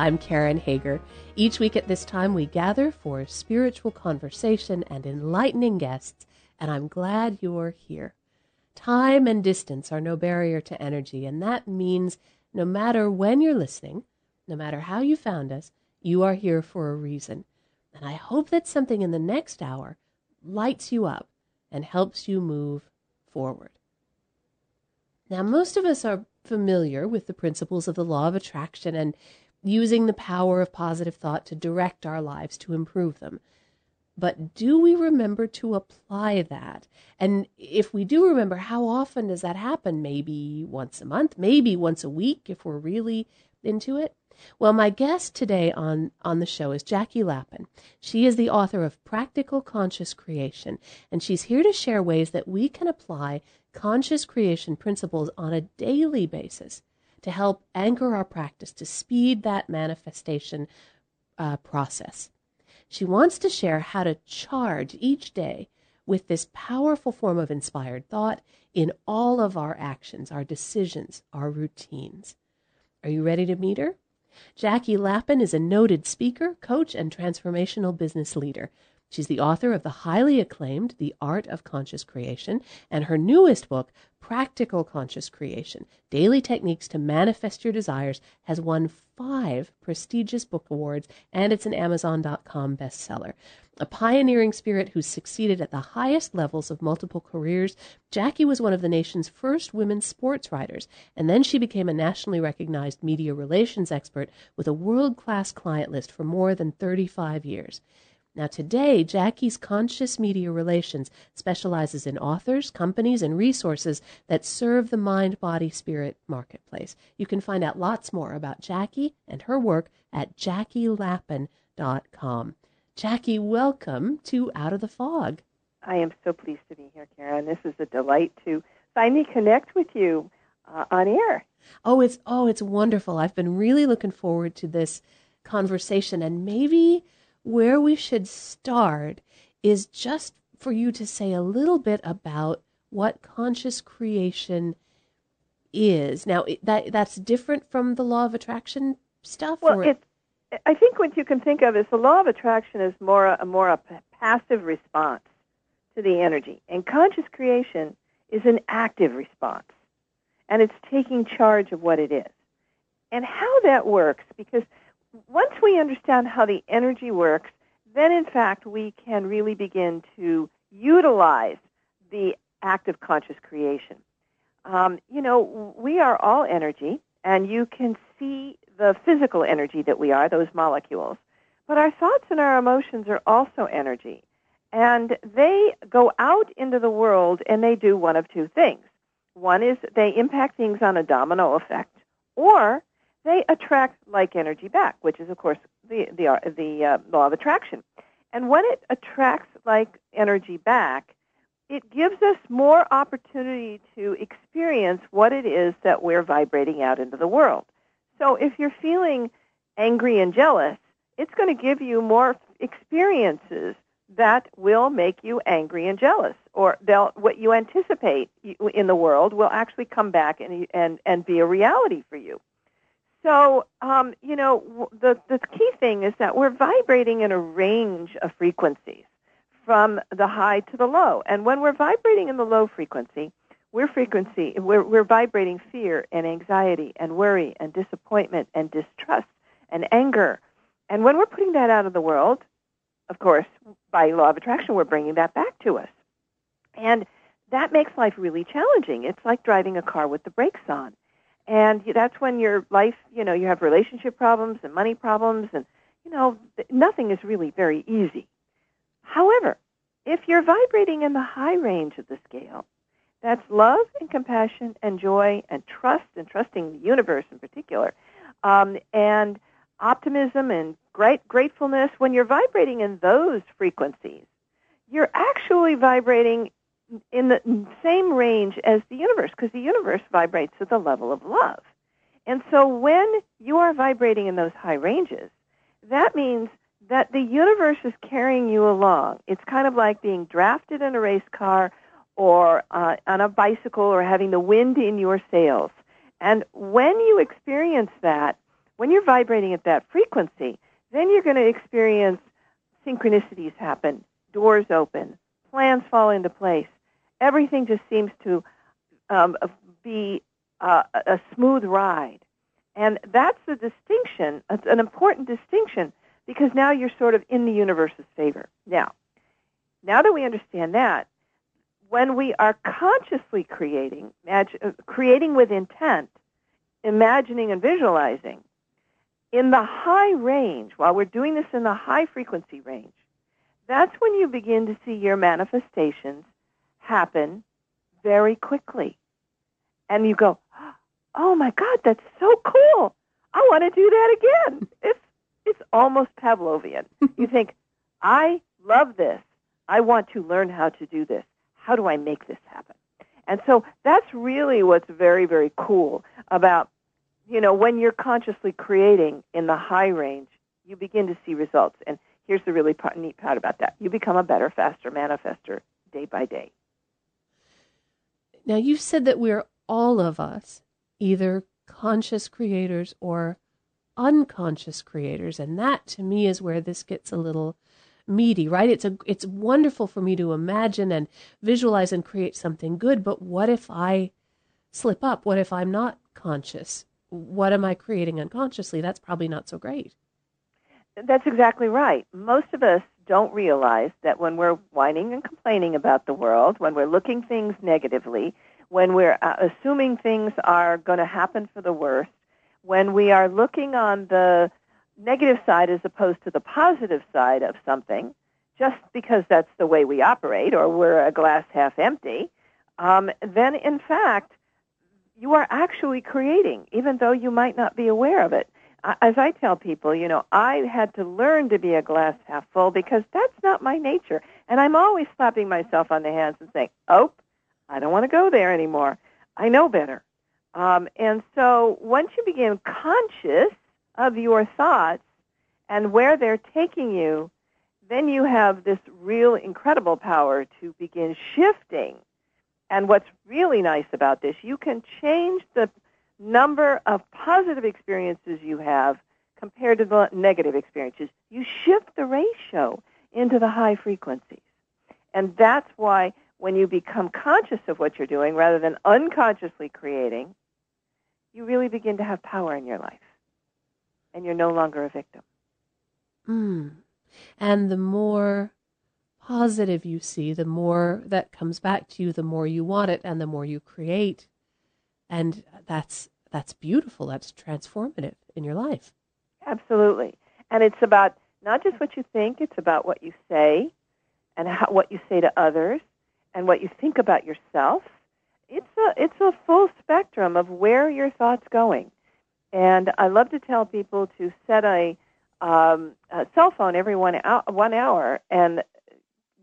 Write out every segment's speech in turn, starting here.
I'm Karen Hager. Each week at this time, we gather for spiritual conversation and enlightening guests, and I'm glad you're here. Time and distance are no barrier to energy, and that means no matter when you're listening, no matter how you found us, you are here for a reason. And I hope that something in the next hour lights you up and helps you move forward. Now, most of us are familiar with the principles of the law of attraction and using the power of positive thought to direct our lives to improve them. But do we remember to apply that? And if we do remember, how often does that happen? Maybe once a month, maybe once a week if we're really into it? Well, my guest today on, on the show is Jackie Lapin. She is the author of Practical Conscious Creation, and she's here to share ways that we can apply conscious creation principles on a daily basis to help anchor our practice to speed that manifestation uh, process. She wants to share how to charge each day with this powerful form of inspired thought in all of our actions, our decisions, our routines. Are you ready to meet her? Jackie Lapin is a noted speaker, coach, and transformational business leader. She's the author of the highly acclaimed The Art of Conscious Creation and her newest book, Practical Conscious Creation Daily Techniques to Manifest Your Desires, has won five prestigious book awards and it's an Amazon.com bestseller. A pioneering spirit who's succeeded at the highest levels of multiple careers, Jackie was one of the nation's first women sports writers, and then she became a nationally recognized media relations expert with a world class client list for more than 35 years. Now, today, Jackie's Conscious Media Relations specializes in authors, companies, and resources that serve the mind body spirit marketplace. You can find out lots more about Jackie and her work at jackielapin.com. Jackie, welcome to Out of the Fog. I am so pleased to be here, Karen. This is a delight to finally connect with you uh, on air. Oh, it's oh, it's wonderful. I've been really looking forward to this conversation and maybe where we should start is just for you to say a little bit about what conscious creation is. Now, that that's different from the law of attraction stuff. Well, it's, I think what you can think of is the law of attraction is more a more a passive response to the energy, and conscious creation is an active response, and it's taking charge of what it is, and how that works because once we understand how the energy works, then in fact we can really begin to utilize the act of conscious creation. Um, you know, we are all energy, and you can see the physical energy that we are, those molecules. But our thoughts and our emotions are also energy. And they go out into the world and they do one of two things. One is they impact things on a domino effect, or they attract like energy back, which is, of course, the the uh, the uh, law of attraction. And when it attracts like energy back, it gives us more opportunity to experience what it is that we're vibrating out into the world. So if you're feeling angry and jealous, it's going to give you more experiences that will make you angry and jealous or they'll what you anticipate in the world will actually come back and and and be a reality for you so, um, you know, the, the key thing is that we're vibrating in a range of frequencies from the high to the low. And when we're vibrating in the low frequency, we're frequency we're, we're vibrating fear and anxiety and worry and disappointment and distrust and anger. And when we're putting that out of the world, of course, by law of attraction, we're bringing that back to us. And that makes life really challenging. It's like driving a car with the brakes on and that's when your life, you know, you have relationship problems and money problems, and you know, nothing is really very easy. However, if you're vibrating in the high range of the scale, that's love and compassion and joy and trust and trusting the universe in particular, um, and optimism and great gratefulness, when you're vibrating in those frequencies, you're actually vibrating in the same range as the universe because the universe vibrates at the level of love. And so when you are vibrating in those high ranges, that means that the universe is carrying you along. It's kind of like being drafted in a race car or uh, on a bicycle or having the wind in your sails. And when you experience that, when you're vibrating at that frequency, then you're going to experience synchronicities happen, doors open, plans fall into place. Everything just seems to um, be uh, a smooth ride. And that's a distinction, it's an important distinction, because now you're sort of in the universe's favor. Now, now that we understand that, when we are consciously creating, uh, creating with intent, imagining and visualizing, in the high range, while we're doing this in the high frequency range, that's when you begin to see your manifestations happen very quickly. And you go, oh my God, that's so cool. I want to do that again. It's, it's almost Pavlovian. you think, I love this. I want to learn how to do this. How do I make this happen? And so that's really what's very, very cool about, you know, when you're consciously creating in the high range, you begin to see results. And here's the really neat part about that. You become a better, faster manifester day by day. Now, you've said that we're all of us either conscious creators or unconscious creators. And that to me is where this gets a little meaty, right? It's a it's wonderful for me to imagine and visualize and create something good, but what if I slip up? What if I'm not conscious? What am I creating unconsciously? That's probably not so great. That's exactly right. Most of us don't realize that when we're whining and complaining about the world, when we're looking things negatively, when we're uh, assuming things are going to happen for the worst, when we are looking on the negative side as opposed to the positive side of something, just because that's the way we operate, or we're a glass half empty, um, then in fact, you are actually creating, even though you might not be aware of it. As I tell people, you know, I had to learn to be a glass half full because that's not my nature. And I'm always slapping myself on the hands and saying, oh, I don't want to go there anymore. I know better. Um, and so once you begin conscious of your thoughts and where they're taking you, then you have this real incredible power to begin shifting. And what's really nice about this, you can change the number of positive experiences you have compared to the negative experiences. You shift the ratio into the high frequencies. And that's why when you become conscious of what you're doing rather than unconsciously creating, you really begin to have power in your life and you're no longer a victim. Mm. And the more positive you see, the more that comes back to you, the more you want it and the more you create. And that's that's beautiful. That's transformative in your life. Absolutely. And it's about not just what you think, it's about what you say and how, what you say to others and what you think about yourself. It's a it's a full spectrum of where your thoughts going. And I love to tell people to set a, um, a cell phone every one hour, one hour, and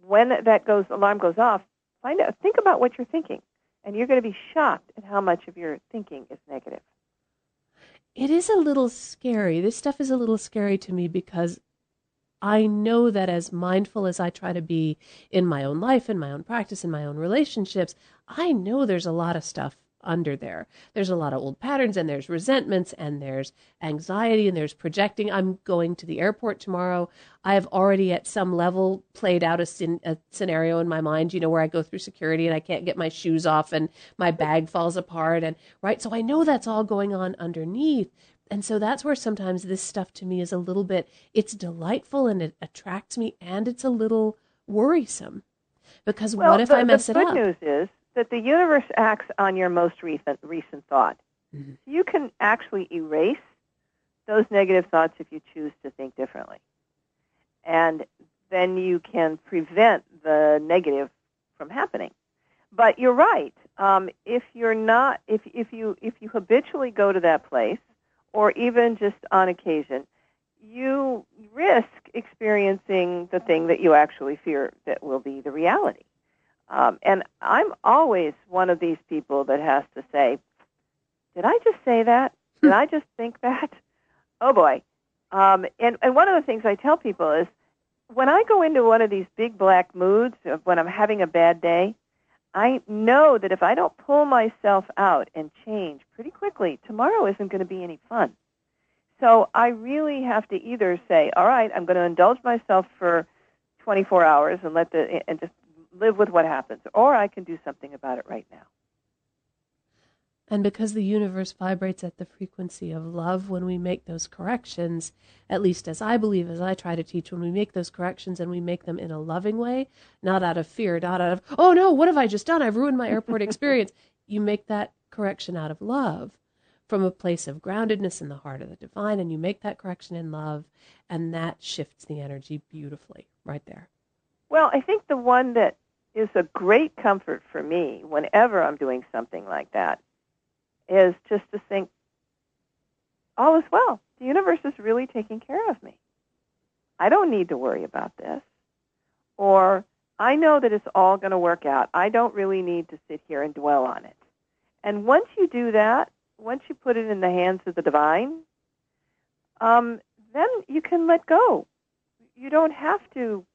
when that goes alarm goes off, find out think about what you're thinking, and you're going to be shocked at how much of your thinking is negative. It is a little scary. This stuff is a little scary to me because I know that as mindful as I try to be in my own life, in my own practice, in my own relationships, I know there's a lot of stuff under there. There's a lot of old patterns and there's resentments and there's anxiety and there's projecting. I'm going to the airport tomorrow. I have already at some level played out a, sin, a scenario in my mind, you know, where I go through security and I can't get my shoes off and my bag falls apart and right. So I know that's all going on underneath. And so that's where sometimes this stuff to me is a little bit, it's delightful and it attracts me and it's a little worrisome because well, what if the, I mess it up? The good news is that the universe acts on your most recent recent thought. Mm-hmm. You can actually erase those negative thoughts if you choose to think differently. And then you can prevent the negative from happening. But you're right. Um, if you're not, if if you if you habitually go to that place, or even just on occasion, you risk experiencing the thing that you actually fear that will be the reality. Um, and I'm always one of these people that has to say, Did I just say that? Did I just think that? Oh boy. Um, and, and one of the things I tell people is when I go into one of these big black moods of when I'm having a bad day, I know that if I don't pull myself out and change pretty quickly, tomorrow isn't going to be any fun. So I really have to either say, all right, I'm going to indulge myself for 24 hours and let the and just live with what happens, or I can do something about it right now. And because the universe vibrates at the frequency of love when we make those corrections, at least as I believe, as I try to teach, when we make those corrections and we make them in a loving way, not out of fear, not out of, oh no, what have I just done? I've ruined my airport experience. You make that correction out of love from a place of groundedness in the heart of the divine, and you make that correction in love, and that shifts the energy beautifully right there. Well, I think the one that is a great comfort for me whenever I'm doing something like that is just to think, all is well. The universe is really taking care of me. I don't need to worry about this. Or I know that it's all going to work out. I don't really need to sit here and dwell on it. And once you do that, once you put it in the hands of the divine, um, then you can let go. You don't have to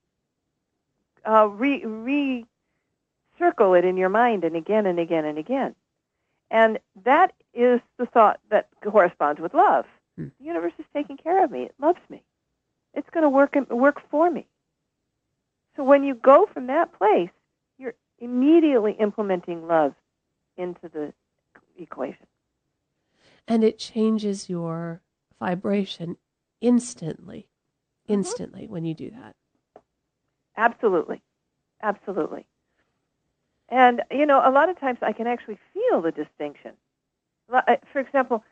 uh, re, re circle it in your mind and again and again and again. And that is the thought that corresponds with love. Hmm. The universe is taking care of me. It loves me. It's going to work work for me. So when you go from that place, you're immediately implementing love into the equation. And it changes your vibration instantly. Mm-hmm. Instantly mm-hmm. when you do that. Absolutely. Absolutely. And, you know, a lot of times I can actually feel the distinction. Uh, for example,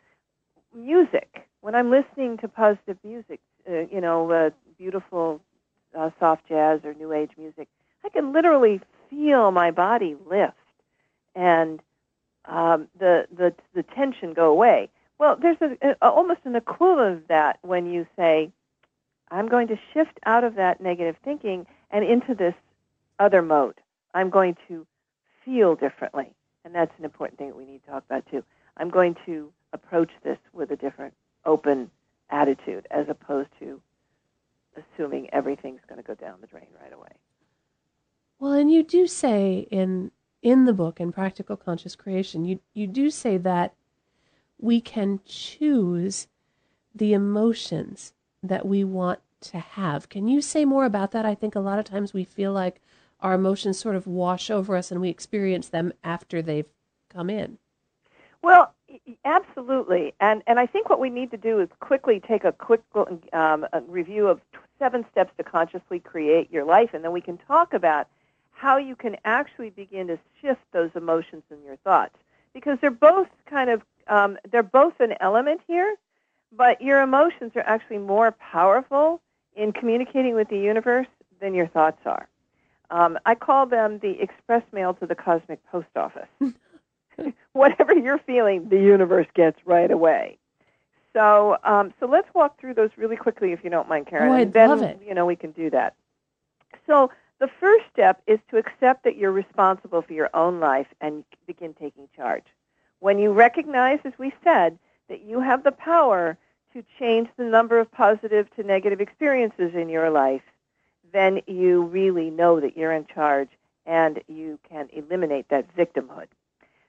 music. When I'm listening to positive music, uh, you know, uh, beautiful uh, soft jazz or new age music, I can literally feel my body lift and um, the, the, the tension go away. Well, there's a, a, almost an equivalent of that when you say, I'm going to shift out of that negative thinking and into this other mode. I'm going to feel differently. And that's an important thing that we need to talk about too. I'm going to approach this with a different, open attitude as opposed to assuming everything's going to go down the drain right away. Well, and you do say in in the book in Practical Conscious Creation, you you do say that we can choose the emotions that we want to have. Can you say more about that? I think a lot of times we feel like our emotions sort of wash over us and we experience them after they've come in. Well, absolutely. And, and I think what we need to do is quickly take a quick um, a review of seven steps to consciously create your life, and then we can talk about how you can actually begin to shift those emotions in your thoughts. Because they're both kind of, um, they're both an element here, but your emotions are actually more powerful in communicating with the universe than your thoughts are. Um, I call them the express mail to the cosmic post office. Whatever you're feeling, the universe gets right away. So, um, so let's walk through those really quickly, if you don't mind, Karen. Oh, I'd and then, love it. You know, we can do that. So, the first step is to accept that you're responsible for your own life and begin taking charge. When you recognize, as we said, that you have the power to change the number of positive to negative experiences in your life, then you really know that you're in charge and you can eliminate that victimhood.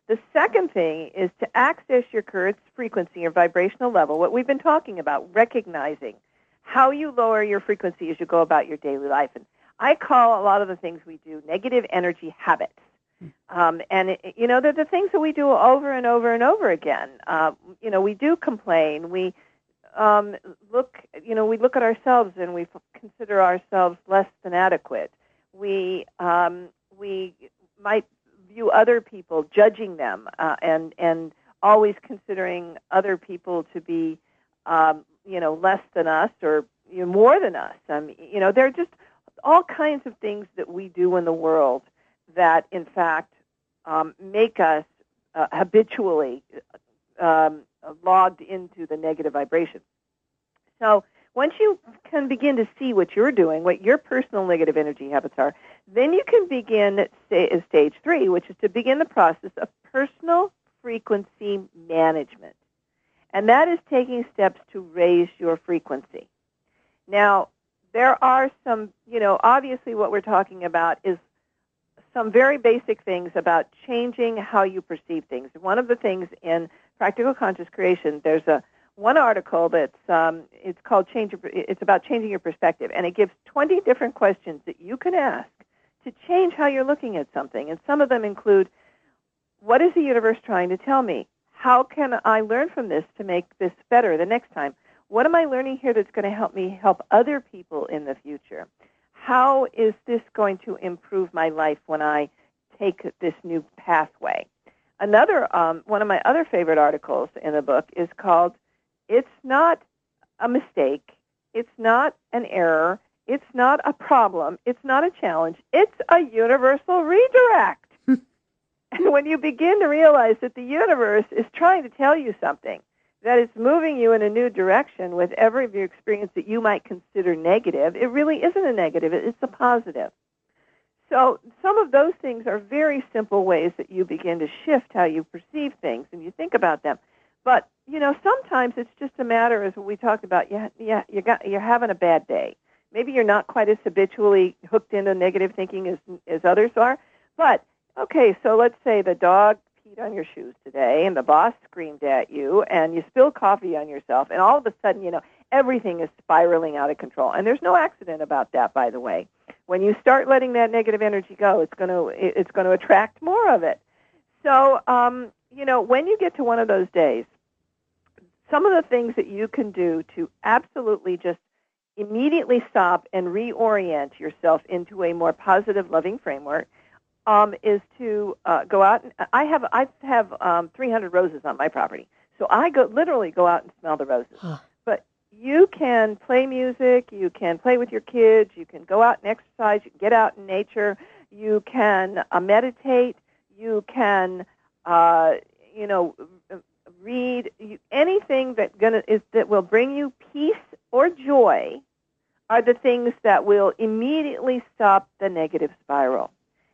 The second thing is to access your current frequency or vibrational level, what we've been talking about, recognizing how you lower your frequency as you go about your daily life. And I call a lot of the things we do negative energy habits. Um, and, it, you know, they're the things that we do over and over and over again. Uh, you know, we do complain. We um, look, you know, we look at ourselves and we consider ourselves less than adequate. We um, we might view other people, judging them, uh, and and always considering other people to be, um, you know, less than us or you know, more than us. Um, you know, there are just all kinds of things that we do in the world that, in fact, um, make us uh, habitually um, Uh, logged into the negative vibration. So Once you can begin to see what you're doing, what your personal negative energy habits are, then you can begin at uh, stage three, which is to begin the process of personal frequency management. And that is taking steps to raise your frequency. Now, there are some, you know, obviously what we're talking about is some very basic things about changing how you perceive things. One of the things in practical conscious creation, there's a one article that's um, it's called change. Your, it's about changing your perspective, and it gives 20 different questions that you can ask to change how you're looking at something. And some of them include, what is the universe trying to tell me? How can I learn from this to make this better the next time? What am I learning here that's going to help me help other people in the future? How is this going to improve my life when I take this new pathway? Another um, one of my other favorite articles in the book is called "It's Not a Mistake, It's Not an Error, It's Not a Problem, It's Not a Challenge, It's a Universal Redirect." and when you begin to realize that the universe is trying to tell you something, that it's moving you in a new direction with every experience that you might consider negative, it really isn't a negative, it's a positive. So some of those things are very simple ways that you begin to shift how you perceive things and you think about them. But you know, sometimes it's just a matter, as we talked about. Yeah, yeah, you got you're having a bad day. Maybe you're not quite as habitually hooked into negative thinking as as others are. But okay, so let's say the dog peed on your shoes today and the boss screamed at you and you spilled coffee on yourself and all of a sudden, you know, everything is spiraling out of control. And there's no accident about that, by the way. When you start letting that negative energy go, it's going to it's going to attract more of it. So, um, you know, when you get to one of those days, some of the things that you can do to absolutely just immediately stop and reorient yourself into a more positive, loving framework um, is to uh, go out. And, I have I have um, 300 roses on my property, so I go literally go out and smell the roses. Huh. You can play music, you can play with your kids, you can go out and exercise, you can get out in nature, you can uh, meditate, you can uh, you know read you, anything that gonna is that will bring you peace or joy are the things that will immediately stop the negative spiral.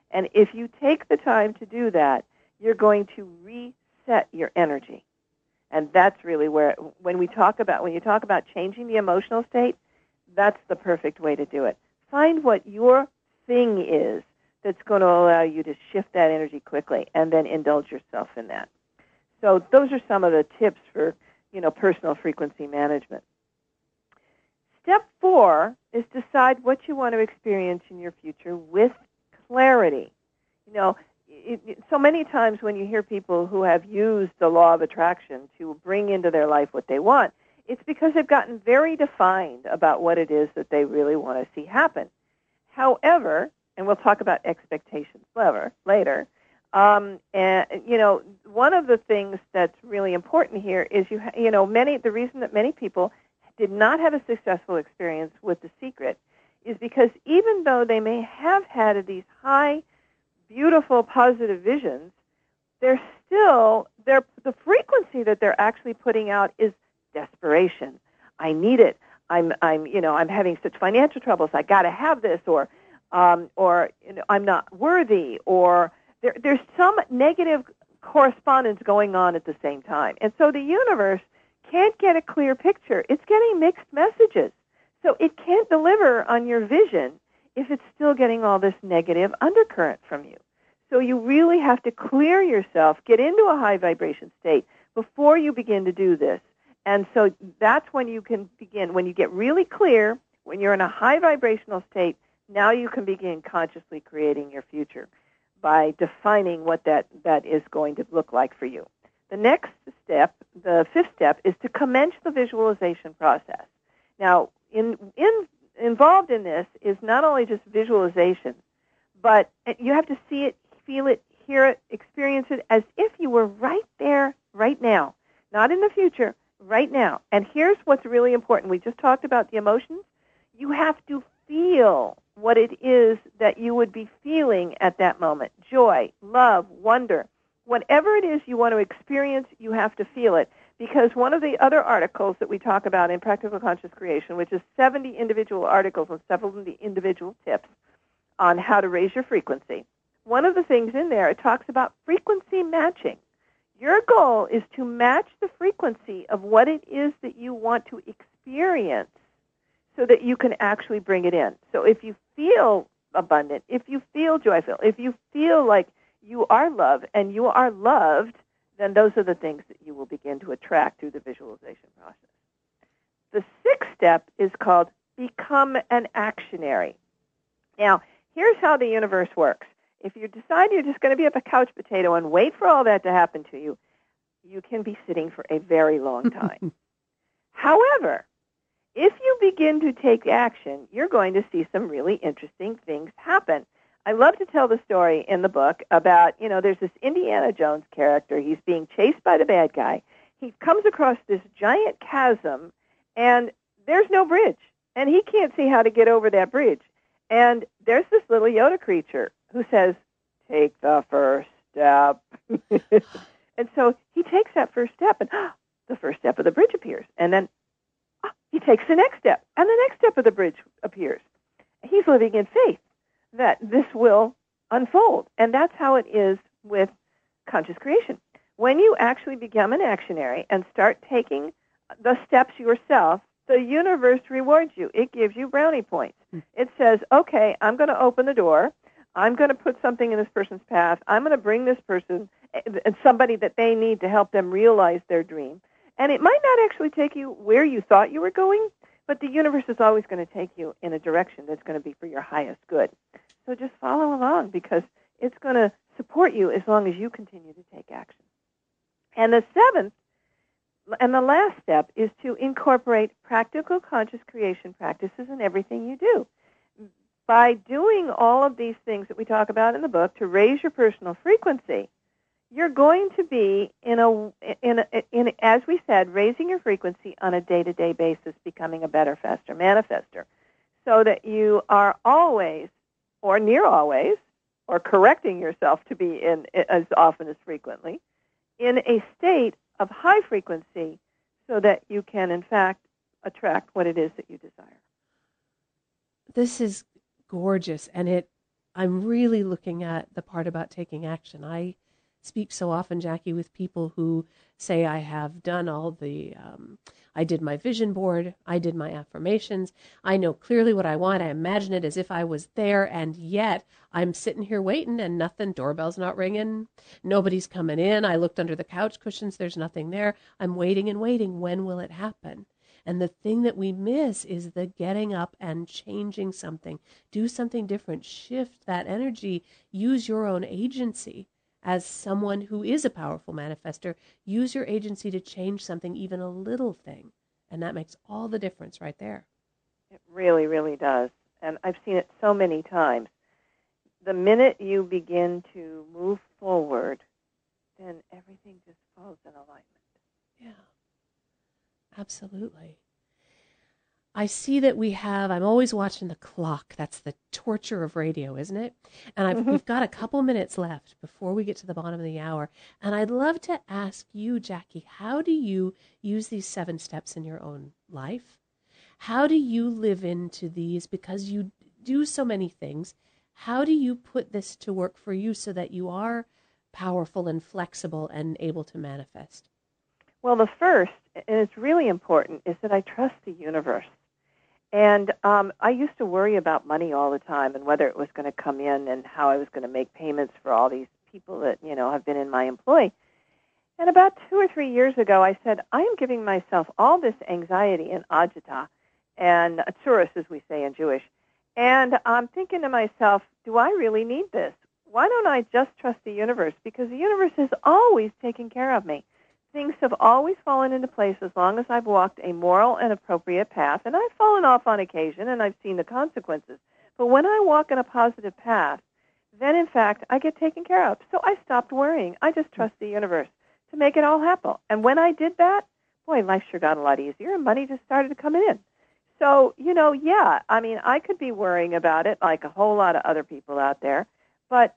And if you take the time to do that, you're going to reset your energy. And that's really where when we talk about when you talk about changing the emotional state, that's the perfect way to do it. Find what your thing is that's going to allow you to shift that energy quickly and then indulge yourself in that. So those are some of the tips for, you know, personal frequency management. Step 4 is decide what you want to experience in your future with clarity. You know, it, so many times when you hear people who have used the law of attraction to bring into their life what they want, it's because they've gotten very defined about what it is that they really want to see happen. However, and we'll talk about expectations later, later um, and you know, one of the things that's really important here is you, ha- you know, many the reason that many people did not have a successful experience with the secret is because even though they may have had these high, beautiful, positive visions, they're still they're, the frequency that they're actually putting out is desperation. I need it. I'm I'm you know I'm having such financial troubles. I got to have this, or um, or you know, I'm not worthy, or there, there's some negative correspondence going on at the same time, and so the universe can't get a clear picture. It's getting mixed messages. So it can't deliver on your vision if it's still getting all this negative undercurrent from you. So you really have to clear yourself, get into a high vibration state before you begin to do this. And so that's when you can begin. When you get really clear, when you're in a high vibrational state, now you can begin consciously creating your future by defining what that, that is going to look like for you. The next step, the fifth step, is to commence the visualization process. Now, in, in, involved in this is not only just visualization, but you have to see it, feel it, hear it, experience it as if you were right there, right now, not in the future, right now. And here's what's really important. We just talked about the emotions. You have to feel what it is that you would be feeling at that moment joy, love, wonder. Whatever it is you want to experience, you have to feel it because one of the other articles that we talk about in Practical Conscious Creation, which is 70 individual articles and 70 individual tips on how to raise your frequency, one of the things in there, it talks about frequency matching. Your goal is to match the frequency of what it is that you want to experience so that you can actually bring it in. So if you feel abundant, if you feel joyful, if you feel like you are loved and you are loved, then those are the things that you will begin to attract through the visualization process. The sixth step is called become an actionary. Now, here's how the universe works. If you decide you're just going to be a couch potato and wait for all that to happen to you, you can be sitting for a very long time. However, if you begin to take action, you're going to see some really interesting things happen. I love to tell the story in the book about, you know, there's this Indiana Jones character. He's being chased by the bad guy. He comes across this giant chasm, and there's no bridge. And he can't see how to get over that bridge. And there's this little Yoda creature who says, Take the first step. and so he takes that first step, and oh, the first step of the bridge appears. And then oh, he takes the next step, and the next step of the bridge appears. He's living in faith that this will unfold. And that's how it is with conscious creation. When you actually become an actionary and start taking the steps yourself, the universe rewards you. It gives you brownie points. Hmm. It says, okay, I'm going to open the door. I'm going to put something in this person's path. I'm going to bring this person and eh, somebody that they need to help them realize their dream. And it might not actually take you where you thought you were going, but the universe is always going to take you in a direction that's going to be for your highest good. So just follow along because it's going to support you as long as you continue to take action. And the seventh and the last step is to incorporate practical conscious creation practices in everything you do. By doing all of these things that we talk about in the book to raise your personal frequency, you're going to be in a in a, in as we said raising your frequency on a day-to-day basis becoming a better faster manifester. So that you are always or near always or correcting yourself to be in as often as frequently in a state of high frequency so that you can in fact attract what it is that you desire. This is gorgeous and it i'm really looking at the part about taking action. I speak so often, Jackie, with people who say, I have done all the, um, I did my vision board, I did my affirmations, I know clearly what I want, I imagine it as if I was there, and yet I'm sitting here waiting and nothing, doorbell's not ringing, nobody's coming in, I looked under the couch cushions, there's nothing there, I'm waiting and waiting, when will it happen? And the thing that we miss is the getting up and changing something. Do something different. Shift that energy. Use your own agency as someone who is a powerful manifester, use your agency to change something, even a little thing. And that makes all the difference right there. It really, really does. And I've seen it so many times. The minute you begin to move forward, then everything just falls in alignment. Yeah, absolutely. I see that we have, I'm always watching the clock. That's the torture of radio, isn't it? And mm-hmm. we've got a couple minutes left before we get to the bottom of the hour. And I'd love to ask you, Jackie, how do you use these seven steps in your own life? How do you live into these? Because you do so many things. How do you put this to work for you so that you are powerful and flexible and able to manifest? Well, the first, and it's really important, is that I trust the universe. And um, I used to worry about money all the time and whether it was going to come in and how I was going to make payments for all these people that you know have been in my employ. And about two or three years ago, I said, I am giving myself all this anxiety and agita, and tsuris, as we say in Jewish. And I'm thinking to myself, do I really need this? Why don't I just trust the universe? Because the universe is always taking care of me things have always fallen into place as long as I've walked a moral and appropriate path. And I've fallen off on occasion and I've seen the consequences. But when I walk in a positive path, then in fact I get taken care of. So I stopped worrying. I just trust the universe to make it all happen. And when I did that, boy, life sure got a lot easier and money just started coming in. So, you know, yeah, I mean, I could be worrying about it like a whole lot of other people out there, but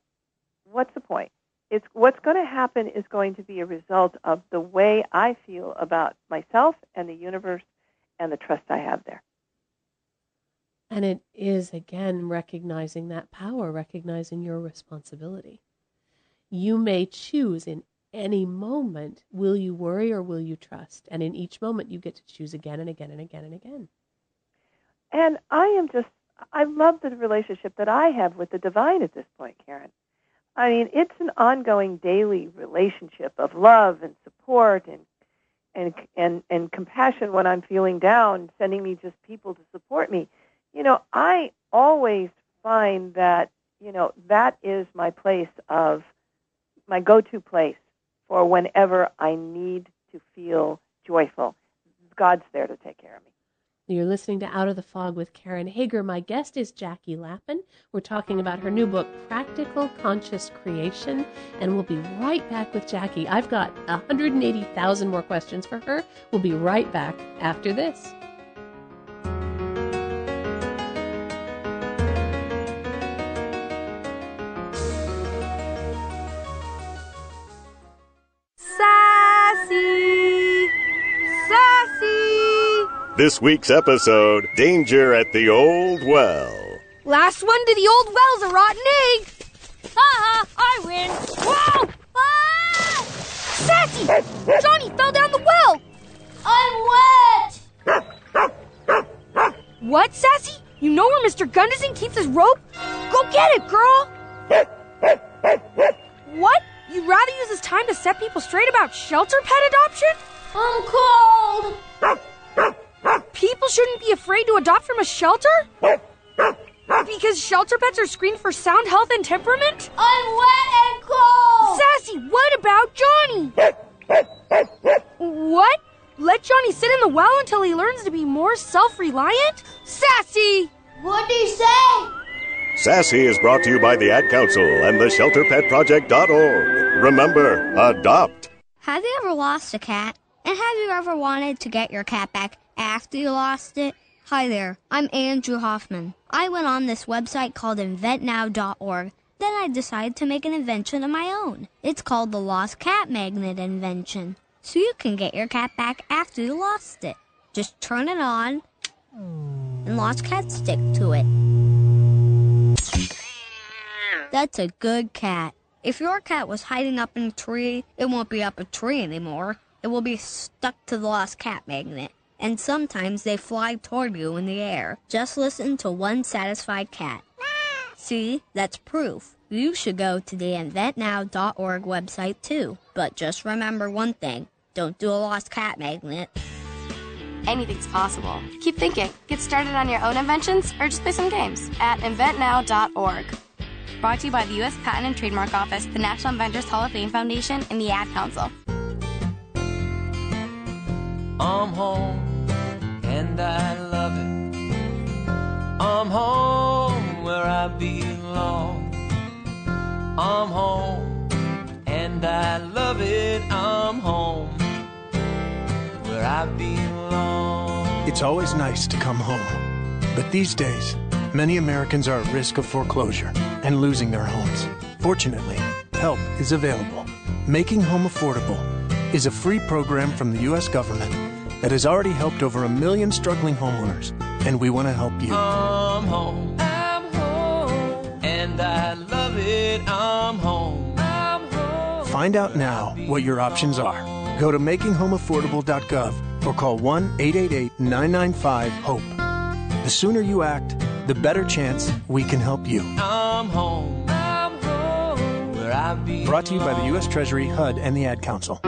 what's the point? It's what's going to happen is going to be a result of the way I feel about myself and the universe and the trust I have there. And it is, again, recognizing that power, recognizing your responsibility. You may choose in any moment will you worry or will you trust? And in each moment, you get to choose again and again and again and again. And I am just, I love the relationship that I have with the divine at this point, Karen. I mean, it's an ongoing daily relationship of love and support and and and and compassion when I'm feeling down, sending me just people to support me you know, I always find that, you know, that is my place of my go to place for whenever I need to feel joyful. God's there to take care of me. You're listening to Out of the Fog with Karen Hager. My guest is Jackie Lapin. We're talking about her new book, Practical Conscious Creation, and we'll be right back with Jackie. I've got 180,000 more questions for her. We'll be right back after this. This week's episode Danger at the Old Well. Last one to the old well's a rotten egg. Ha ha, I win. Whoa! Ah! Sassy! Johnny fell down the well. I'm wet. What, Sassy? You know where Mr. Gunderson keeps his rope? Go get it, girl. what? You'd rather use this time to set people straight about shelter pet adoption? I'm cold. People shouldn't be afraid to adopt from a shelter? Because shelter pets are screened for sound health and temperament? I'm wet and cold! Sassy, what about Johnny? what? Let Johnny sit in the well until he learns to be more self reliant? Sassy! What'd he say? Sassy is brought to you by the Ad Council and the ShelterPetProject.org. Remember, adopt. Have you ever lost a cat? And have you ever wanted to get your cat back after you lost it? Hi there, I'm Andrew Hoffman. I went on this website called inventnow.org. Then I decided to make an invention of my own. It's called the Lost Cat Magnet Invention. So you can get your cat back after you lost it. Just turn it on, and lost cats stick to it. That's a good cat. If your cat was hiding up in a tree, it won't be up a tree anymore. It will be stuck to the lost cat magnet and sometimes they fly toward you in the air. Just listen to one satisfied cat. See, that's proof. You should go to the inventnow.org website too. But just remember one thing don't do a lost cat magnet. Anything's possible. Keep thinking. Get started on your own inventions or just play some games at inventnow.org. Brought to you by the U.S. Patent and Trademark Office, the National Inventors Hall of Fame Foundation, and the Ad Council. I'm home and I love it. I'm home where I belong. I'm home and I love it. I'm home where I belong. It's always nice to come home. But these days, many Americans are at risk of foreclosure and losing their homes. Fortunately, help is available. Making Home Affordable is a free program from the U.S. government that has already helped over a million struggling homeowners, and we want to help you. I'm home. I'm home. And I love it. I'm home. I'm home. Find out now what your options are. Go to makinghomeaffordable.gov or call 1 888 995 HOPE. The sooner you act, the better chance we can help you. I'm home. I'm home. Where I Brought to you by the U.S. Treasury, HUD, and the Ad Council.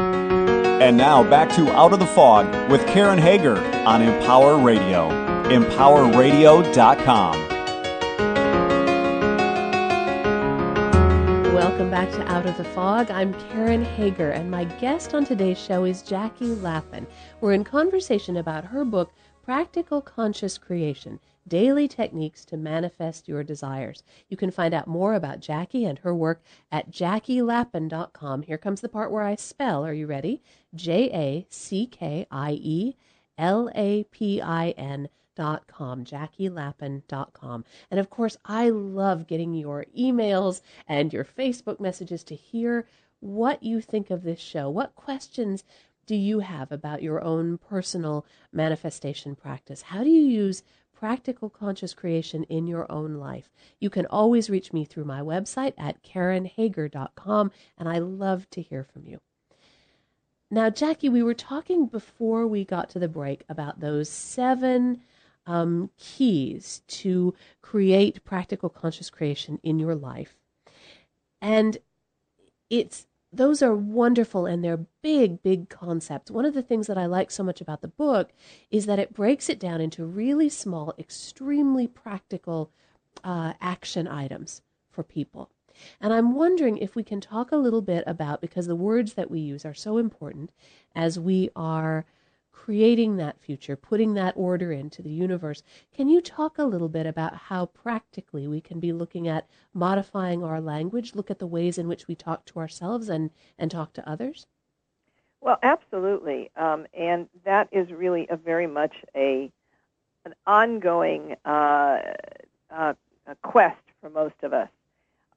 And now back to Out of the Fog with Karen Hager on Empower Radio. EmpowerRadio.com. Welcome back to Out of the Fog. I'm Karen Hager, and my guest on today's show is Jackie Lapin. We're in conversation about her book, Practical Conscious Creation daily techniques to manifest your desires. You can find out more about Jackie and her work at jackielapin.com. Here comes the part where I spell. Are you ready? J A C K I E L A P I N jackielapin.com, jackielapin.com. And of course, I love getting your emails and your Facebook messages to hear what you think of this show. What questions do you have about your own personal manifestation practice? How do you use practical conscious creation in your own life? You can always reach me through my website at karenhager.com, and I love to hear from you. Now, Jackie, we were talking before we got to the break about those seven um, keys to create practical conscious creation in your life. And it's those are wonderful and they're big, big concepts. One of the things that I like so much about the book is that it breaks it down into really small, extremely practical uh, action items for people. And I'm wondering if we can talk a little bit about, because the words that we use are so important as we are creating that future, putting that order into the universe. Can you talk a little bit about how practically we can be looking at modifying our language, look at the ways in which we talk to ourselves and, and talk to others? Well, absolutely. Um, and that is really a very much a an ongoing uh, uh, quest for most of us.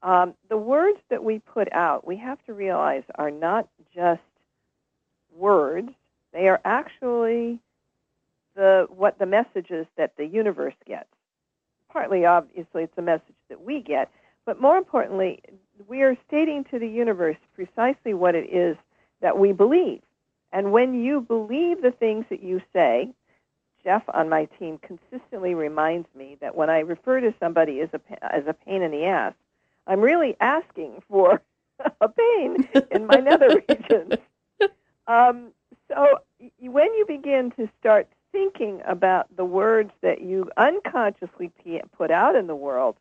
Um, the words that we put out, we have to realize, are not just words. They are actually the what the messages that the universe gets. Partly, obviously, it's a message that we get, but more importantly, we are stating to the universe precisely what it is that we believe. And when you believe the things that you say, Jeff on my team consistently reminds me that when I refer to somebody as a as a pain in the ass, I'm really asking for a pain in my nether regions. Um, so when you begin to start thinking about the words that you unconsciously put out in the world,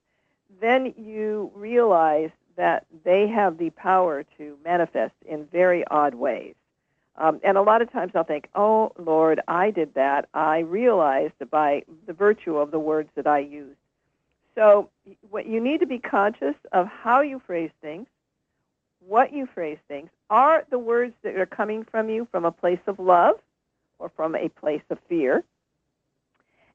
then you realize that they have the power to manifest in very odd ways. Um, and a lot of times I'll think, oh, Lord, I did that. I realized by the virtue of the words that I used. So what you need to be conscious of how you phrase things, what you phrase things. Are the words that are coming from you from a place of love or from a place of fear?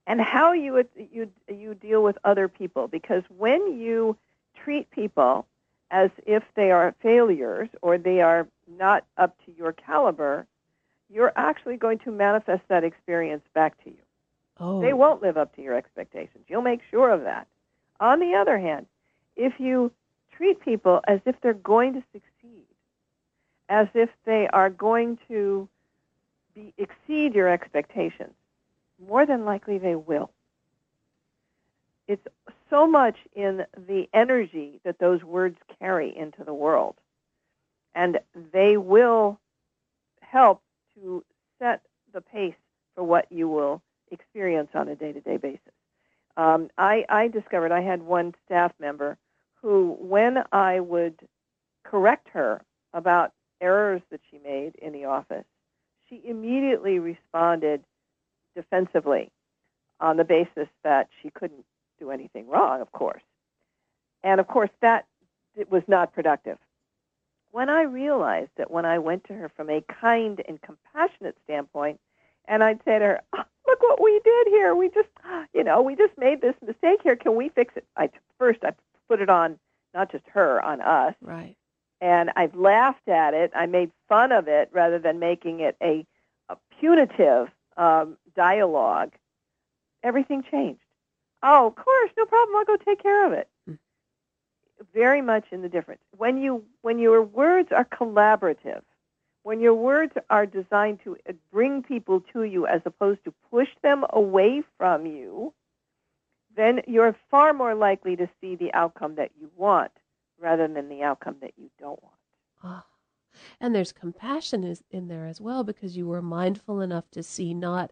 And how you you you deal with other people because when you treat people as if they are failures or they are not up to your caliber, you're actually going to manifest that experience back to you. Oh. They won't live up to your expectations. You'll make sure of that. On the other hand, if you treat people as if they're going to succeed, as if they are going to be, exceed your expectations, more than likely they will. It's so much in the energy that those words carry into the world. And they will help to set the pace for what you will experience on a day to day basis. Um, I, I discovered I had one staff member who, when I would correct her about errors that she made in the office, she immediately responded defensively on the basis that she couldn't do anything wrong, of course. And of course, that it was not productive. When I realized that when I went to her from a kind and compassionate standpoint, and I'd say to her, oh, "Look what we did here. We just, you know, we just made this mistake here. Can we fix it?" I first I put it on not just her, on us. Right. And I've laughed at it. I made fun of it rather than making it a, a punitive um, dialogue. Everything changed. Oh, of course, no problem. I'll go take care of it. Mm. Very much in the difference. When you when your words are collaborative, when your words are designed to bring people to you as opposed to push them away from you, then you're far more likely to see the outcome that you want rather than the outcome that you don't want. Oh. And there's compassion is in there as well because you were mindful enough to see not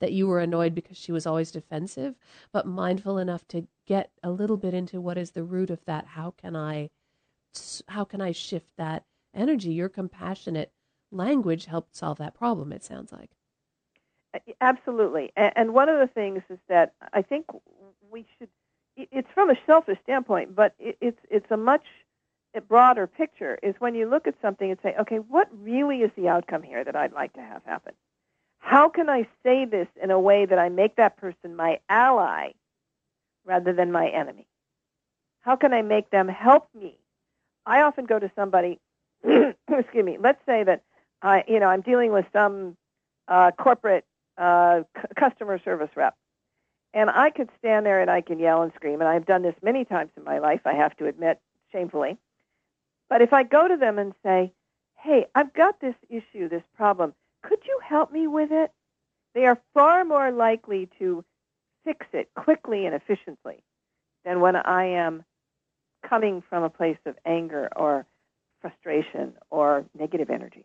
that you were annoyed because she was always defensive, but mindful enough to get a little bit into what is the root of that. How can I, how can I shift that energy? Your compassionate language helped solve that problem. It sounds like. Absolutely, and one of the things is that I think we should. It's from a selfish standpoint, but it's it's a much broader picture. Is when you look at something and say, okay, what really is the outcome here that I'd like to have happen? How can I say this in a way that I make that person my ally rather than my enemy? How can I make them help me? I often go to somebody, excuse me, let's say that I, you know, I'm dealing with some uh, corporate uh, c- customer service rep. And I could stand there and I can yell and scream, and I've done this many times in my life, I have to admit, shamefully. But if I go to them and say, hey, I've got this issue, this problem, could you help me with it? They are far more likely to fix it quickly and efficiently than when I am coming from a place of anger or frustration or negative energy.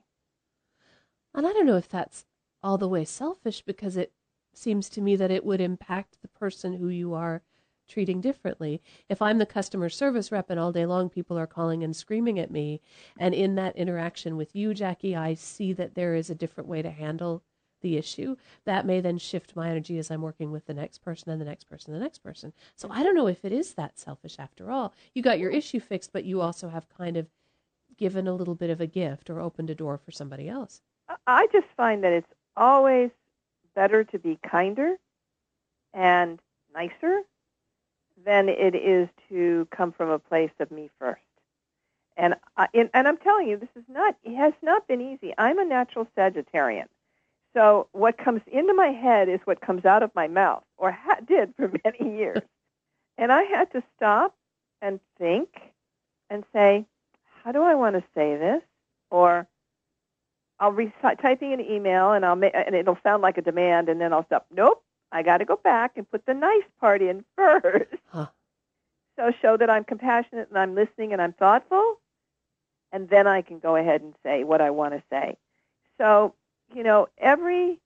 And I don't know if that's all the way selfish because it seems to me that it would impact the person who you are treating differently. If I'm the customer service rep and all day long people are calling and screaming at me, and in that interaction with you, Jackie, I see that there is a different way to handle the issue, that may then shift my energy as I'm working with the next person and the next person and the next person. So I don't know if it is that selfish after all. You got your issue fixed, but you also have kind of given a little bit of a gift or opened a door for somebody else. I just find that it's always better to be kinder and nicer than it is to come from a place of me first. And I, and, and I'm telling you, this is not it has not been easy. I'm a natural Sagittarian, so what comes into my head is what comes out of my mouth, or ha- did for many years. and I had to stop and think and say, how do I want to say this? Or I'll be typing an email and I'll make, and it'll sound like a demand, and then I'll stop. Nope, I got to go back and put the nice part in first. Huh. So show that I'm compassionate and I'm listening and I'm thoughtful, and then I can go ahead and say what I want to say. So you know, every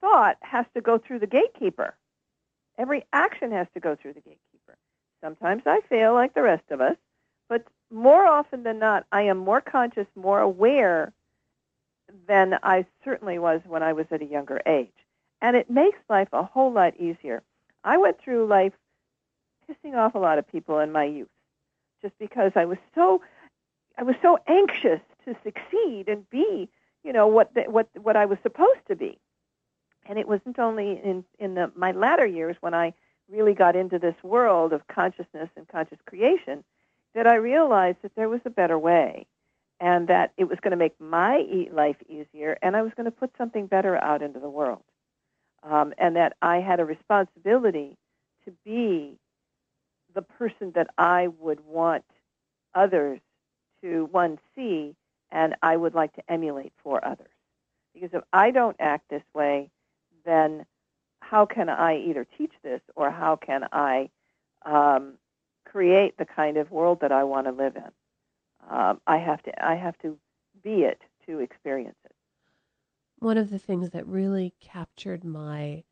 thought has to go through the gatekeeper. Every action has to go through the gatekeeper. Sometimes I fail like the rest of us, but more often than not, I am more conscious, more aware than I certainly was when I was at a younger age. And it makes life a whole lot easier. I went through life pissing off a lot of people in my youth just because I was so I was so anxious to succeed and be, you know, what the, what what I was supposed to be. And it wasn't only in in the, my latter years when I really got into this world of consciousness and conscious creation that I realized that there was a better way and that it was going to make my life easier and I was going to put something better out into the world. Um, and that I had a responsibility to be the person that I would want others to, one, see, and I would like to emulate for others. Because if I don't act this way, then how can I either teach this or how can I um, create the kind of world that I want to live in? Um, I have to I have to be it to experience it. One of the things that really captured my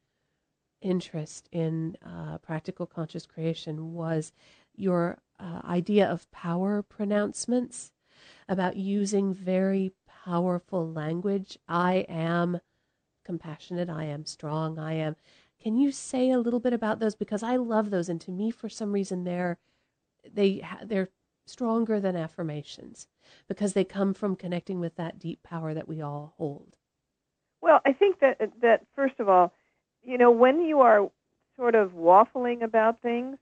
interest in uh, practical conscious creation was your uh, idea of power pronouncements about using very powerful language. I am compassionate. I am strong. I am. Can you say a little bit about those? Because I love those, and to me, for some reason, they're they they're stronger than affirmations because they come from connecting with that deep power that we all hold. Well, I think that that first of all, you know, when you are sort of waffling about things,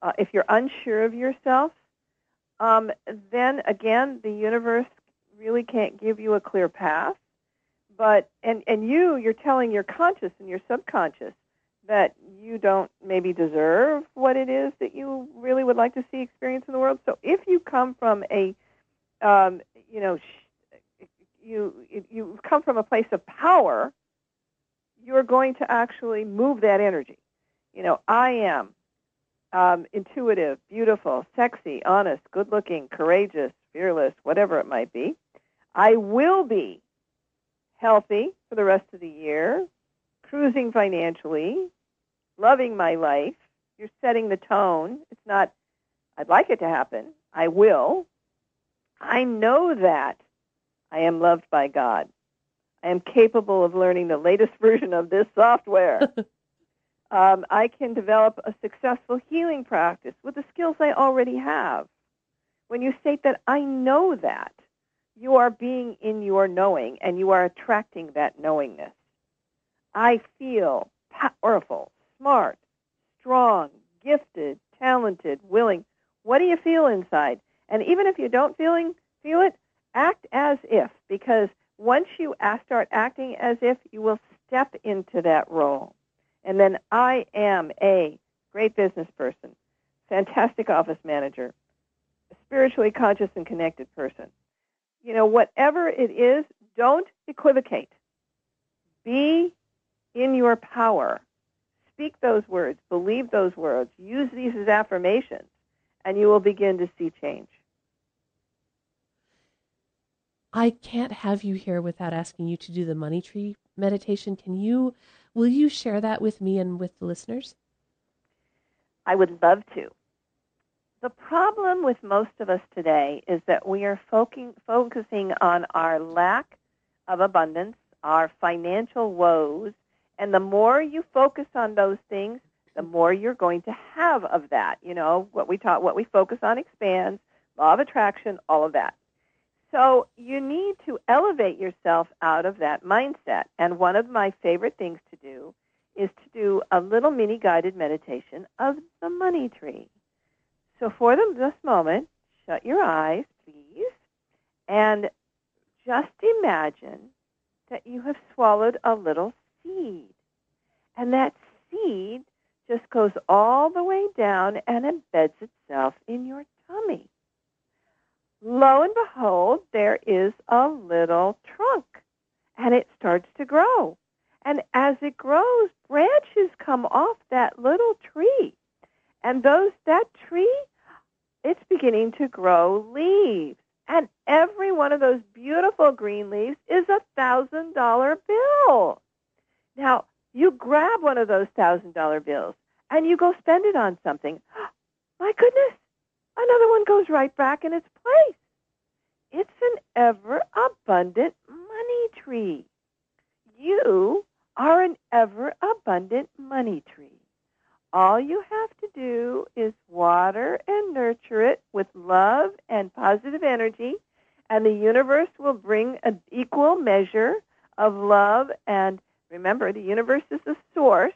uh, if you're unsure of yourself, um, then again, the universe really can't give you a clear path. But and and you, you're telling your conscious and your subconscious that you don't maybe deserve what it is that you really would like to see experience in the world. So if you come from a, um, you know, you you come from a place of power, you're going to actually move that energy. You know, I am um, intuitive, beautiful, sexy, honest, good-looking, courageous, fearless, whatever it might be. I will be healthy for the rest of the year, cruising financially, loving my life. You're setting the tone. It's not, I'd like it to happen. I will. I know that I am loved by God. I am capable of learning the latest version of this software. um, I can develop a successful healing practice with the skills I already have. When you state that I know that, you are being in your knowing and you are attracting that knowingness. I feel powerful, smart, strong, gifted, talented, willing. What do you feel inside? And even if you don't feeling feel it, act as if because once you start acting as if, you will step into that role. And then I am a great business person, fantastic office manager, spiritually conscious and connected person. You know, whatever it is, don't equivocate. Be in your power. Speak those words, believe those words, use these as affirmations, and you will begin to see change. I can't have you here without asking you to do the money tree meditation. Can you, will you share that with me and with the listeners? I would love to. The problem with most of us today is that we are focusing, focusing on our lack of abundance, our financial woes, and the more you focus on those things, the more you're going to have of that. You know, what we taught, what we focus on expands, law of attraction, all of that. So you need to elevate yourself out of that mindset. And one of my favorite things to do is to do a little mini guided meditation of the money tree. So for this moment, shut your eyes, please, and just imagine that you have swallowed a little seed. And that seed just goes all the way down and embeds itself in your tummy lo and behold, there is a little trunk and it starts to grow. And as it grows, branches come off that little tree. And those that tree, it's beginning to grow leaves. And every one of those beautiful green leaves is a thousand dollar bill. Now, you grab one of those thousand dollar bills and you go spend it on something. My goodness, another one goes right back in its place. It's an ever abundant money tree. You are an ever abundant money tree. All you have to do is water and nurture it with love and positive energy, and the universe will bring an equal measure of love. And remember, the universe is the source,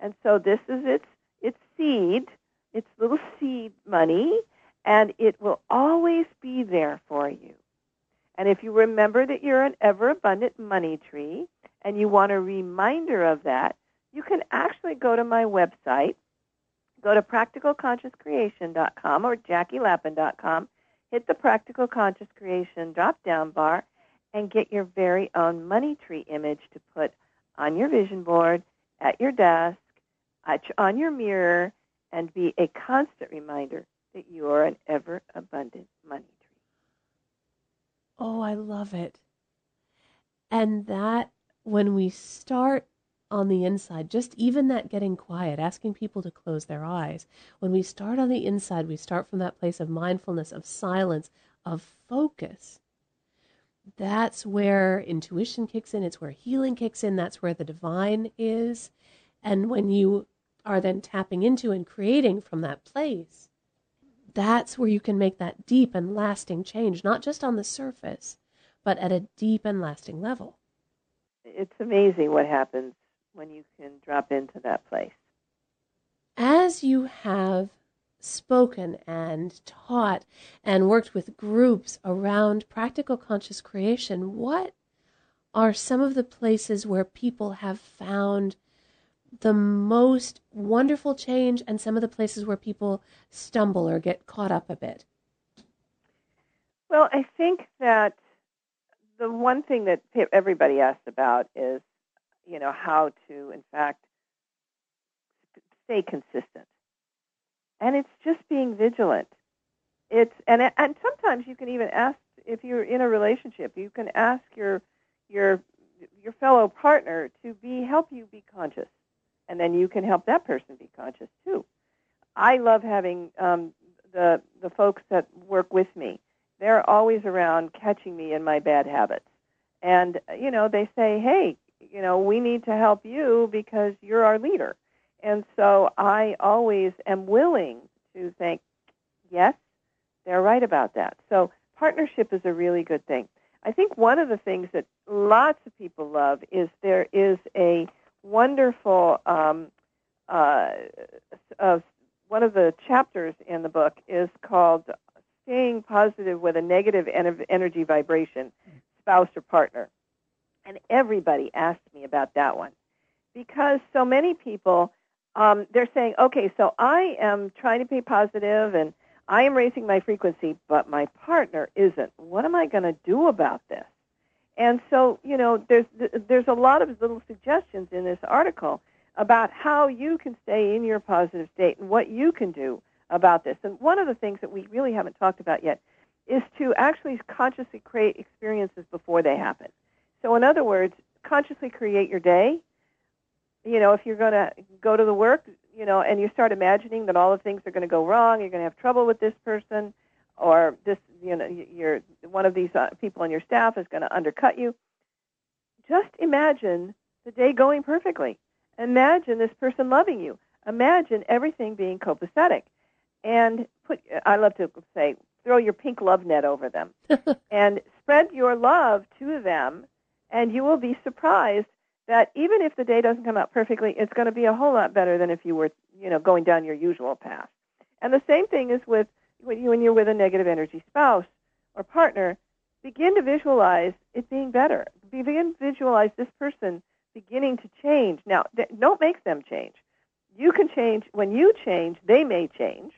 and so this is its its seed, its little seed money, and it will always be there for you. And if you remember that you're an ever abundant money tree and you want a reminder of that, you can actually go to my website, go to practicalconsciouscreation.com or jackielapin.com, hit the Practical Conscious Creation drop down bar, and get your very own money tree image to put on your vision board, at your desk, on your mirror, and be a constant reminder that you are an ever abundant money tree. Oh, I love it. And that, when we start on the inside, just even that getting quiet, asking people to close their eyes, when we start on the inside, we start from that place of mindfulness, of silence, of focus. That's where intuition kicks in, it's where healing kicks in, that's where the divine is. And when you are then tapping into and creating from that place, that's where you can make that deep and lasting change, not just on the surface, but at a deep and lasting level. It's amazing what happens when you can drop into that place. As you have spoken and taught and worked with groups around practical conscious creation, what are some of the places where people have found the most wonderful change and some of the places where people stumble or get caught up a bit? Well, I think that the one thing that everybody asks about is, you know, how to, in fact, stay consistent. And it's just being vigilant. It's and and sometimes you can even ask if you're in a relationship, you can ask your your your fellow partner to be help you be conscious and then you can help that person be conscious too. I love having um, the the folks that work with me. They're always around catching me in my bad habits, and you know they say, "Hey, you know, we need to help you because you're our leader." And so I always am willing to think, "Yes, they're right about that." So partnership is a really good thing. I think one of the things that lots of people love is there is a wonderful um, uh, uh, one of the chapters in the book is called "Staying Positive with a Negative en- Energy Vibration, Spouse or Partner," and everybody asked me about that one because so many people um, they're saying, "Okay, so I am trying to be and." I am raising my frequency, but my partner isn't. What am I going to do about this? And so, you know, there's there's a lot of little suggestions in this article about how you can stay in your positive state and what you can do about this. And one of the things that we really haven't talked about yet is to actually consciously create experiences before they happen. So, in other words, consciously create your day. You know, if you're going to go to the work, you know, and you start imagining that all the things are going to go wrong, you're going to have trouble with this person, or this, you know, you're one of these uh, people on your staff is going to undercut you. Just imagine the day going perfectly. Imagine this person loving you. Imagine everything being copacetic, and put. I love to say, throw your pink love net over them, and spread your love to them, and you will be surprised that even if the day doesn't come out perfectly, it's going to be a whole lot better than if you were, you know, going down your usual path. And the same thing is with when, you, when you're with a negative energy spouse or partner. Begin to visualize it being better. Begin to visualize this person beginning to change. Now, don't make them change. You can change. When you change, they may change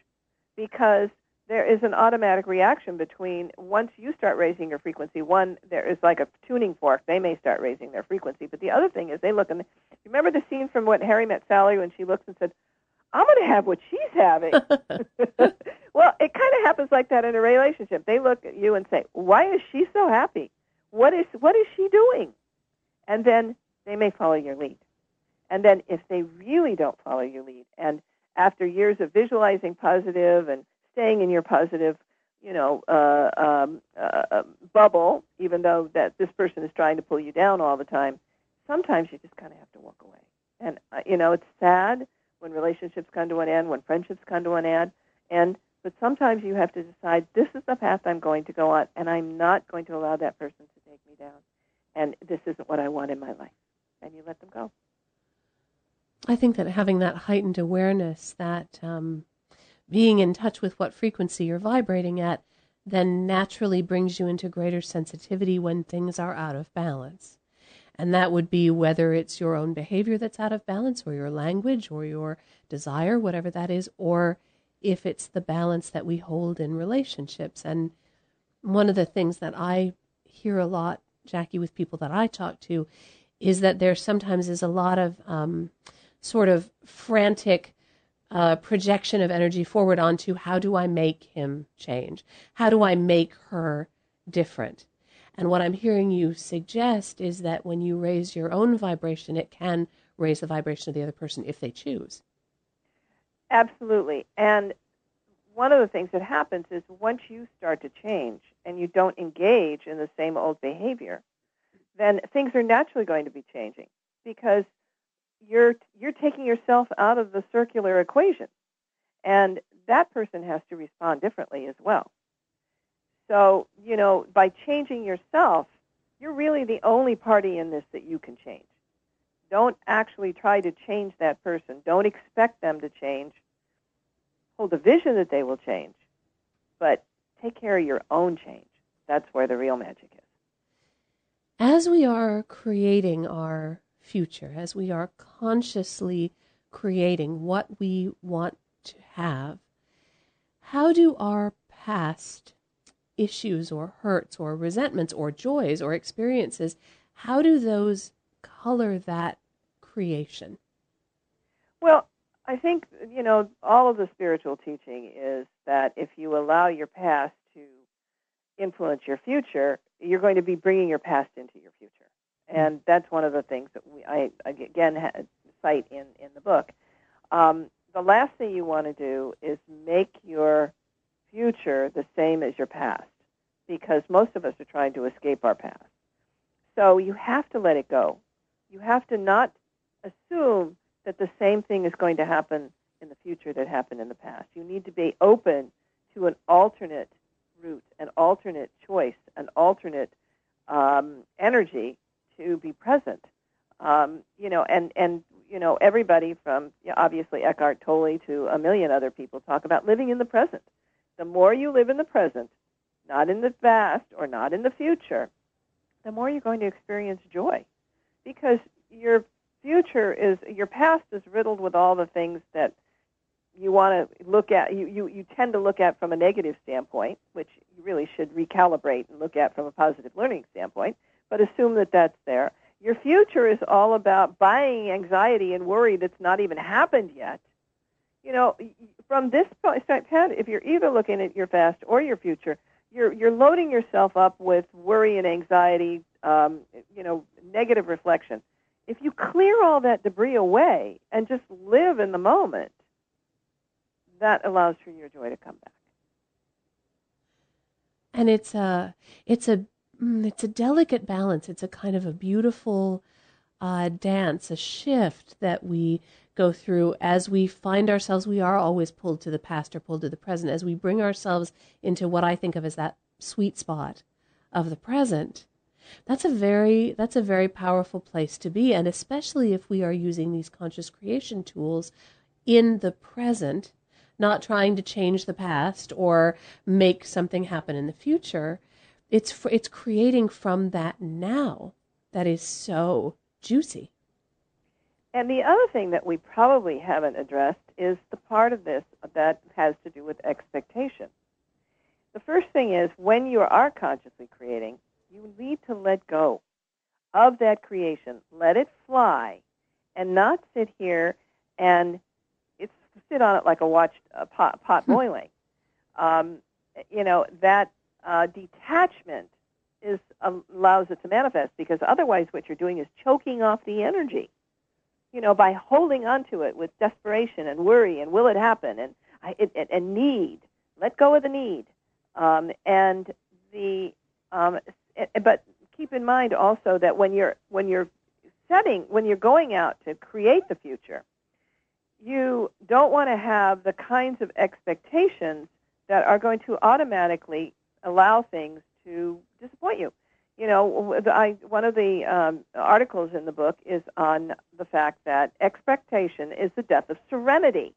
because there is an automatic reaction between once you start raising your frequency, one, there is like a tuning fork. They may start raising their frequency. But the other thing is they look and remember the scene from what Harry met Sally when she looks and said, I'm going to have what she's having. well, it kind of happens like that in a relationship. They look at you and say, "Why is she so happy? What is what is she doing?" And then they may follow your lead. And then if they really don't follow your lead and after years of visualizing positive and staying in your positive, you know, uh, um, uh, uh, bubble, even though that this person is trying to pull you down all the time, sometimes you just kind of have to walk away. And uh, you know, it's sad when relationships come to an end, when friendships come to an end, and but sometimes you have to decide this is the path I'm going to go on, and I'm not going to allow that person to take me down, and this isn't what I want in my life, and you let them go. I think that having that heightened awareness that um, being in touch with what frequency you're vibrating at then naturally brings you into greater sensitivity when things are out of balance. And that would be whether it's your own behavior that's out of balance, or your language, or your desire, whatever that is, or if it's the balance that we hold in relationships. And one of the things that I hear a lot, Jackie, with people that I talk to, is that there sometimes is a lot of um, sort of frantic uh, projection of energy forward onto how do I make him change? How do I make her different? And what I'm hearing you suggest is that when you raise your own vibration, it can raise the vibration of the other person if they choose. Absolutely. And one of the things that happens is once you start to change and you don't engage in the same old behavior, then things are naturally going to be changing because you're you're taking yourself out of the circular equation, and that person has to respond differently as well. So you know, by changing yourself, you're really the only party in this that you can change. Don't actually try to change that person. Don't expect them to change. Hold a vision that they will change, but take care of your own change. That's where the real magic is. As we are creating our future, as we are consciously creating what we want to have, how do our past issues or hurts or resentments or joys or experiences, how do those color that creation? Well, I think, you know, all of the spiritual teaching is that if you allow your past to influence your future, you're going to be bringing your past into your future and that's one of the things that we I again cite in in the book. Um, the last thing you want to do is make your future the same as your past, because most of us are trying to escape our past. So you have to let it go. You have to not assume that the same thing is going to happen in the future that happened in the past. You need to be open to an alternate route, an alternate choice, an alternate um, energy to be present. Um, you know, and and you know, everybody from you know, obviously Eckhart Tolle to a million other people talk about living in the present. The more you live in the present, not in the past or not in the future, the more you're going to experience joy, because your future is your past is riddled with all the things that you want to look at you, you you tend to look at from a negative standpoint which you really should recalibrate and look at from a positive learning standpoint but assume that that's there. Your future is all about buying anxiety and worry that's not even happened yet. You know from this point if you're either looking at your past or your future you're you're loading yourself up with worry and anxiety um, you know negative reflection. If you clear all that debris away and just live in the moment, that allows for your joy to come back. And it's a it's a it's a delicate balance. It's a kind of a beautiful uh, dance, a shift that we go through as we find ourselves. We are always pulled to the past or pulled to the present as we bring ourselves into what I think of as that sweet spot of the present that's a very that's a very powerful place to be and especially if we are using these conscious creation tools in the present not trying to change the past or make something happen in the future it's it's creating from that now that is so juicy and the other thing that we probably haven't addressed is the part of this that has to do with expectation the first thing is when you are consciously creating you need to let go of that creation. Let it fly and not sit here and it's sit on it like a watched uh, pot, pot hmm. boiling. Um, you know, that uh, detachment is uh, allows it to manifest because otherwise what you're doing is choking off the energy. You know, by holding on to it with desperation and worry and will it happen and it, it, and need. Let go of the need. Um, and the um, but keep in mind also that when you're when you're setting when you're going out to create the future, you don't want to have the kinds of expectations that are going to automatically allow things to disappoint you. You know, I, one of the um, articles in the book is on the fact that expectation is the death of serenity.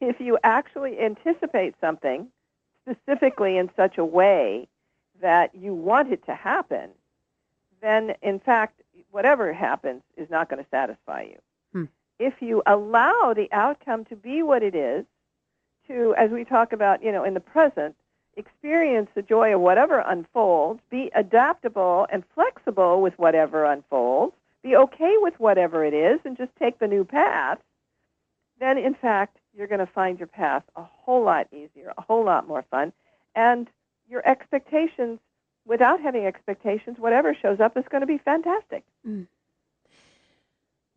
If you actually anticipate something specifically in such a way that you want it to happen, then in fact, whatever happens is not going to satisfy you. Hmm. If you allow the outcome to be what it is, to, as we talk about, you know, in the present, experience the joy of whatever unfolds, be adaptable and flexible with whatever unfolds, be okay with whatever it is, and just take the new path, then in fact, you're going to find your path a whole lot easier, a whole lot more fun, and your expectations, without having expectations, whatever shows up is going to be fantastic. Mm.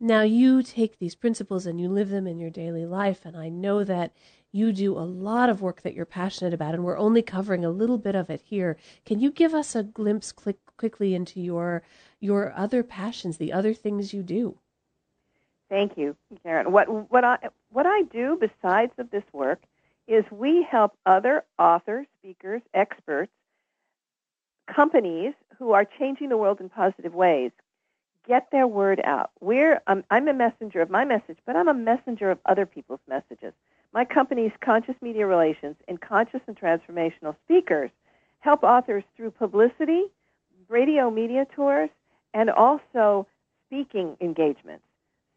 Now, you take these principles and you live them in your daily life, and I know that you do a lot of work that you're passionate about, and we're only covering a little bit of it here. Can you give us a glimpse quick, quickly into your your other passions, the other things you do? Thank you, Karen. What what I what I do besides of this work is we help other authors, speakers, experts, companies who are changing the world in positive ways get their word out. We're um, I'm a messenger of my message, but I'm a messenger of other people's messages. My company's Conscious Media Relations and Conscious and Transformational Speakers help authors through publicity, radio media tours, and also speaking engagements.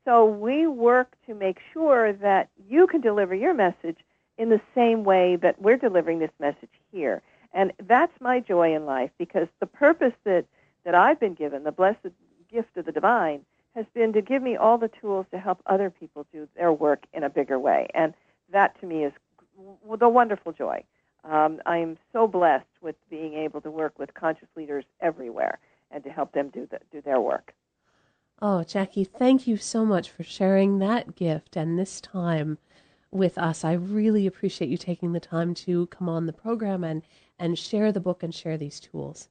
So we work to make sure that you can deliver your message in the same way that we're delivering this message here. And that's my joy in life because the purpose that, that I've been given, the blessed gift of the divine, has been to give me all the tools to help other people do their work in a bigger way. And that to me is the wonderful joy. Um, I am so blessed with being able to work with conscious leaders everywhere and to help them do, the, do their work. Oh, Jackie, thank you so much for sharing that gift and this time with us. I really appreciate you taking the time to come on the program and, and share the book and share these tools.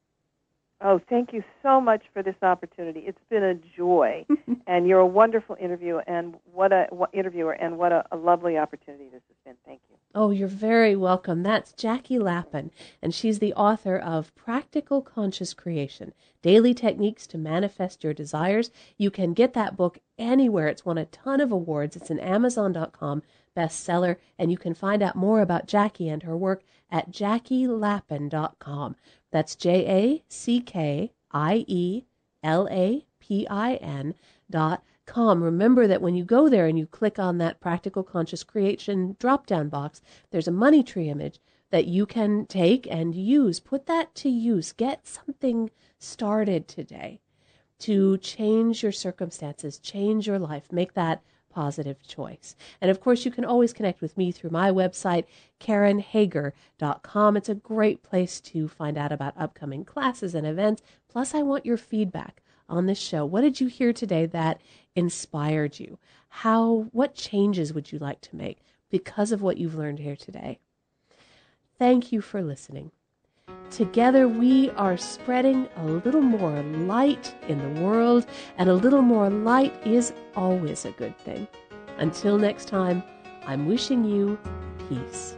Oh, thank you so much for this opportunity. It's been a joy, and you're a wonderful interview and what a what, interviewer, and what a, a lovely opportunity this has been. Thank you. Oh, you're very welcome. That's Jackie Lapin, and she's the author of Practical Conscious Creation Daily Techniques to Manifest Your Desires. You can get that book anywhere. It's won a ton of awards. It's an Amazon.com bestseller, and you can find out more about Jackie and her work at jackielapin.com. That's J A C K I E L A P I N dot com. Remember that when you go there and you click on that practical conscious creation drop down box, there's a money tree image that you can take and use. Put that to use. Get something started today to change your circumstances, change your life, make that positive choice. And of course, you can always connect with me through my website, KarenHager.com. It's a great place to find out about upcoming classes and events. Plus, I want your feedback on this show. What did you hear today that inspired you? How, what changes would you like to make because of what you've learned here today? Thank you for listening. Together, we are spreading a little more light in the world, and a little more light is always a good thing. Until next time, I'm wishing you peace.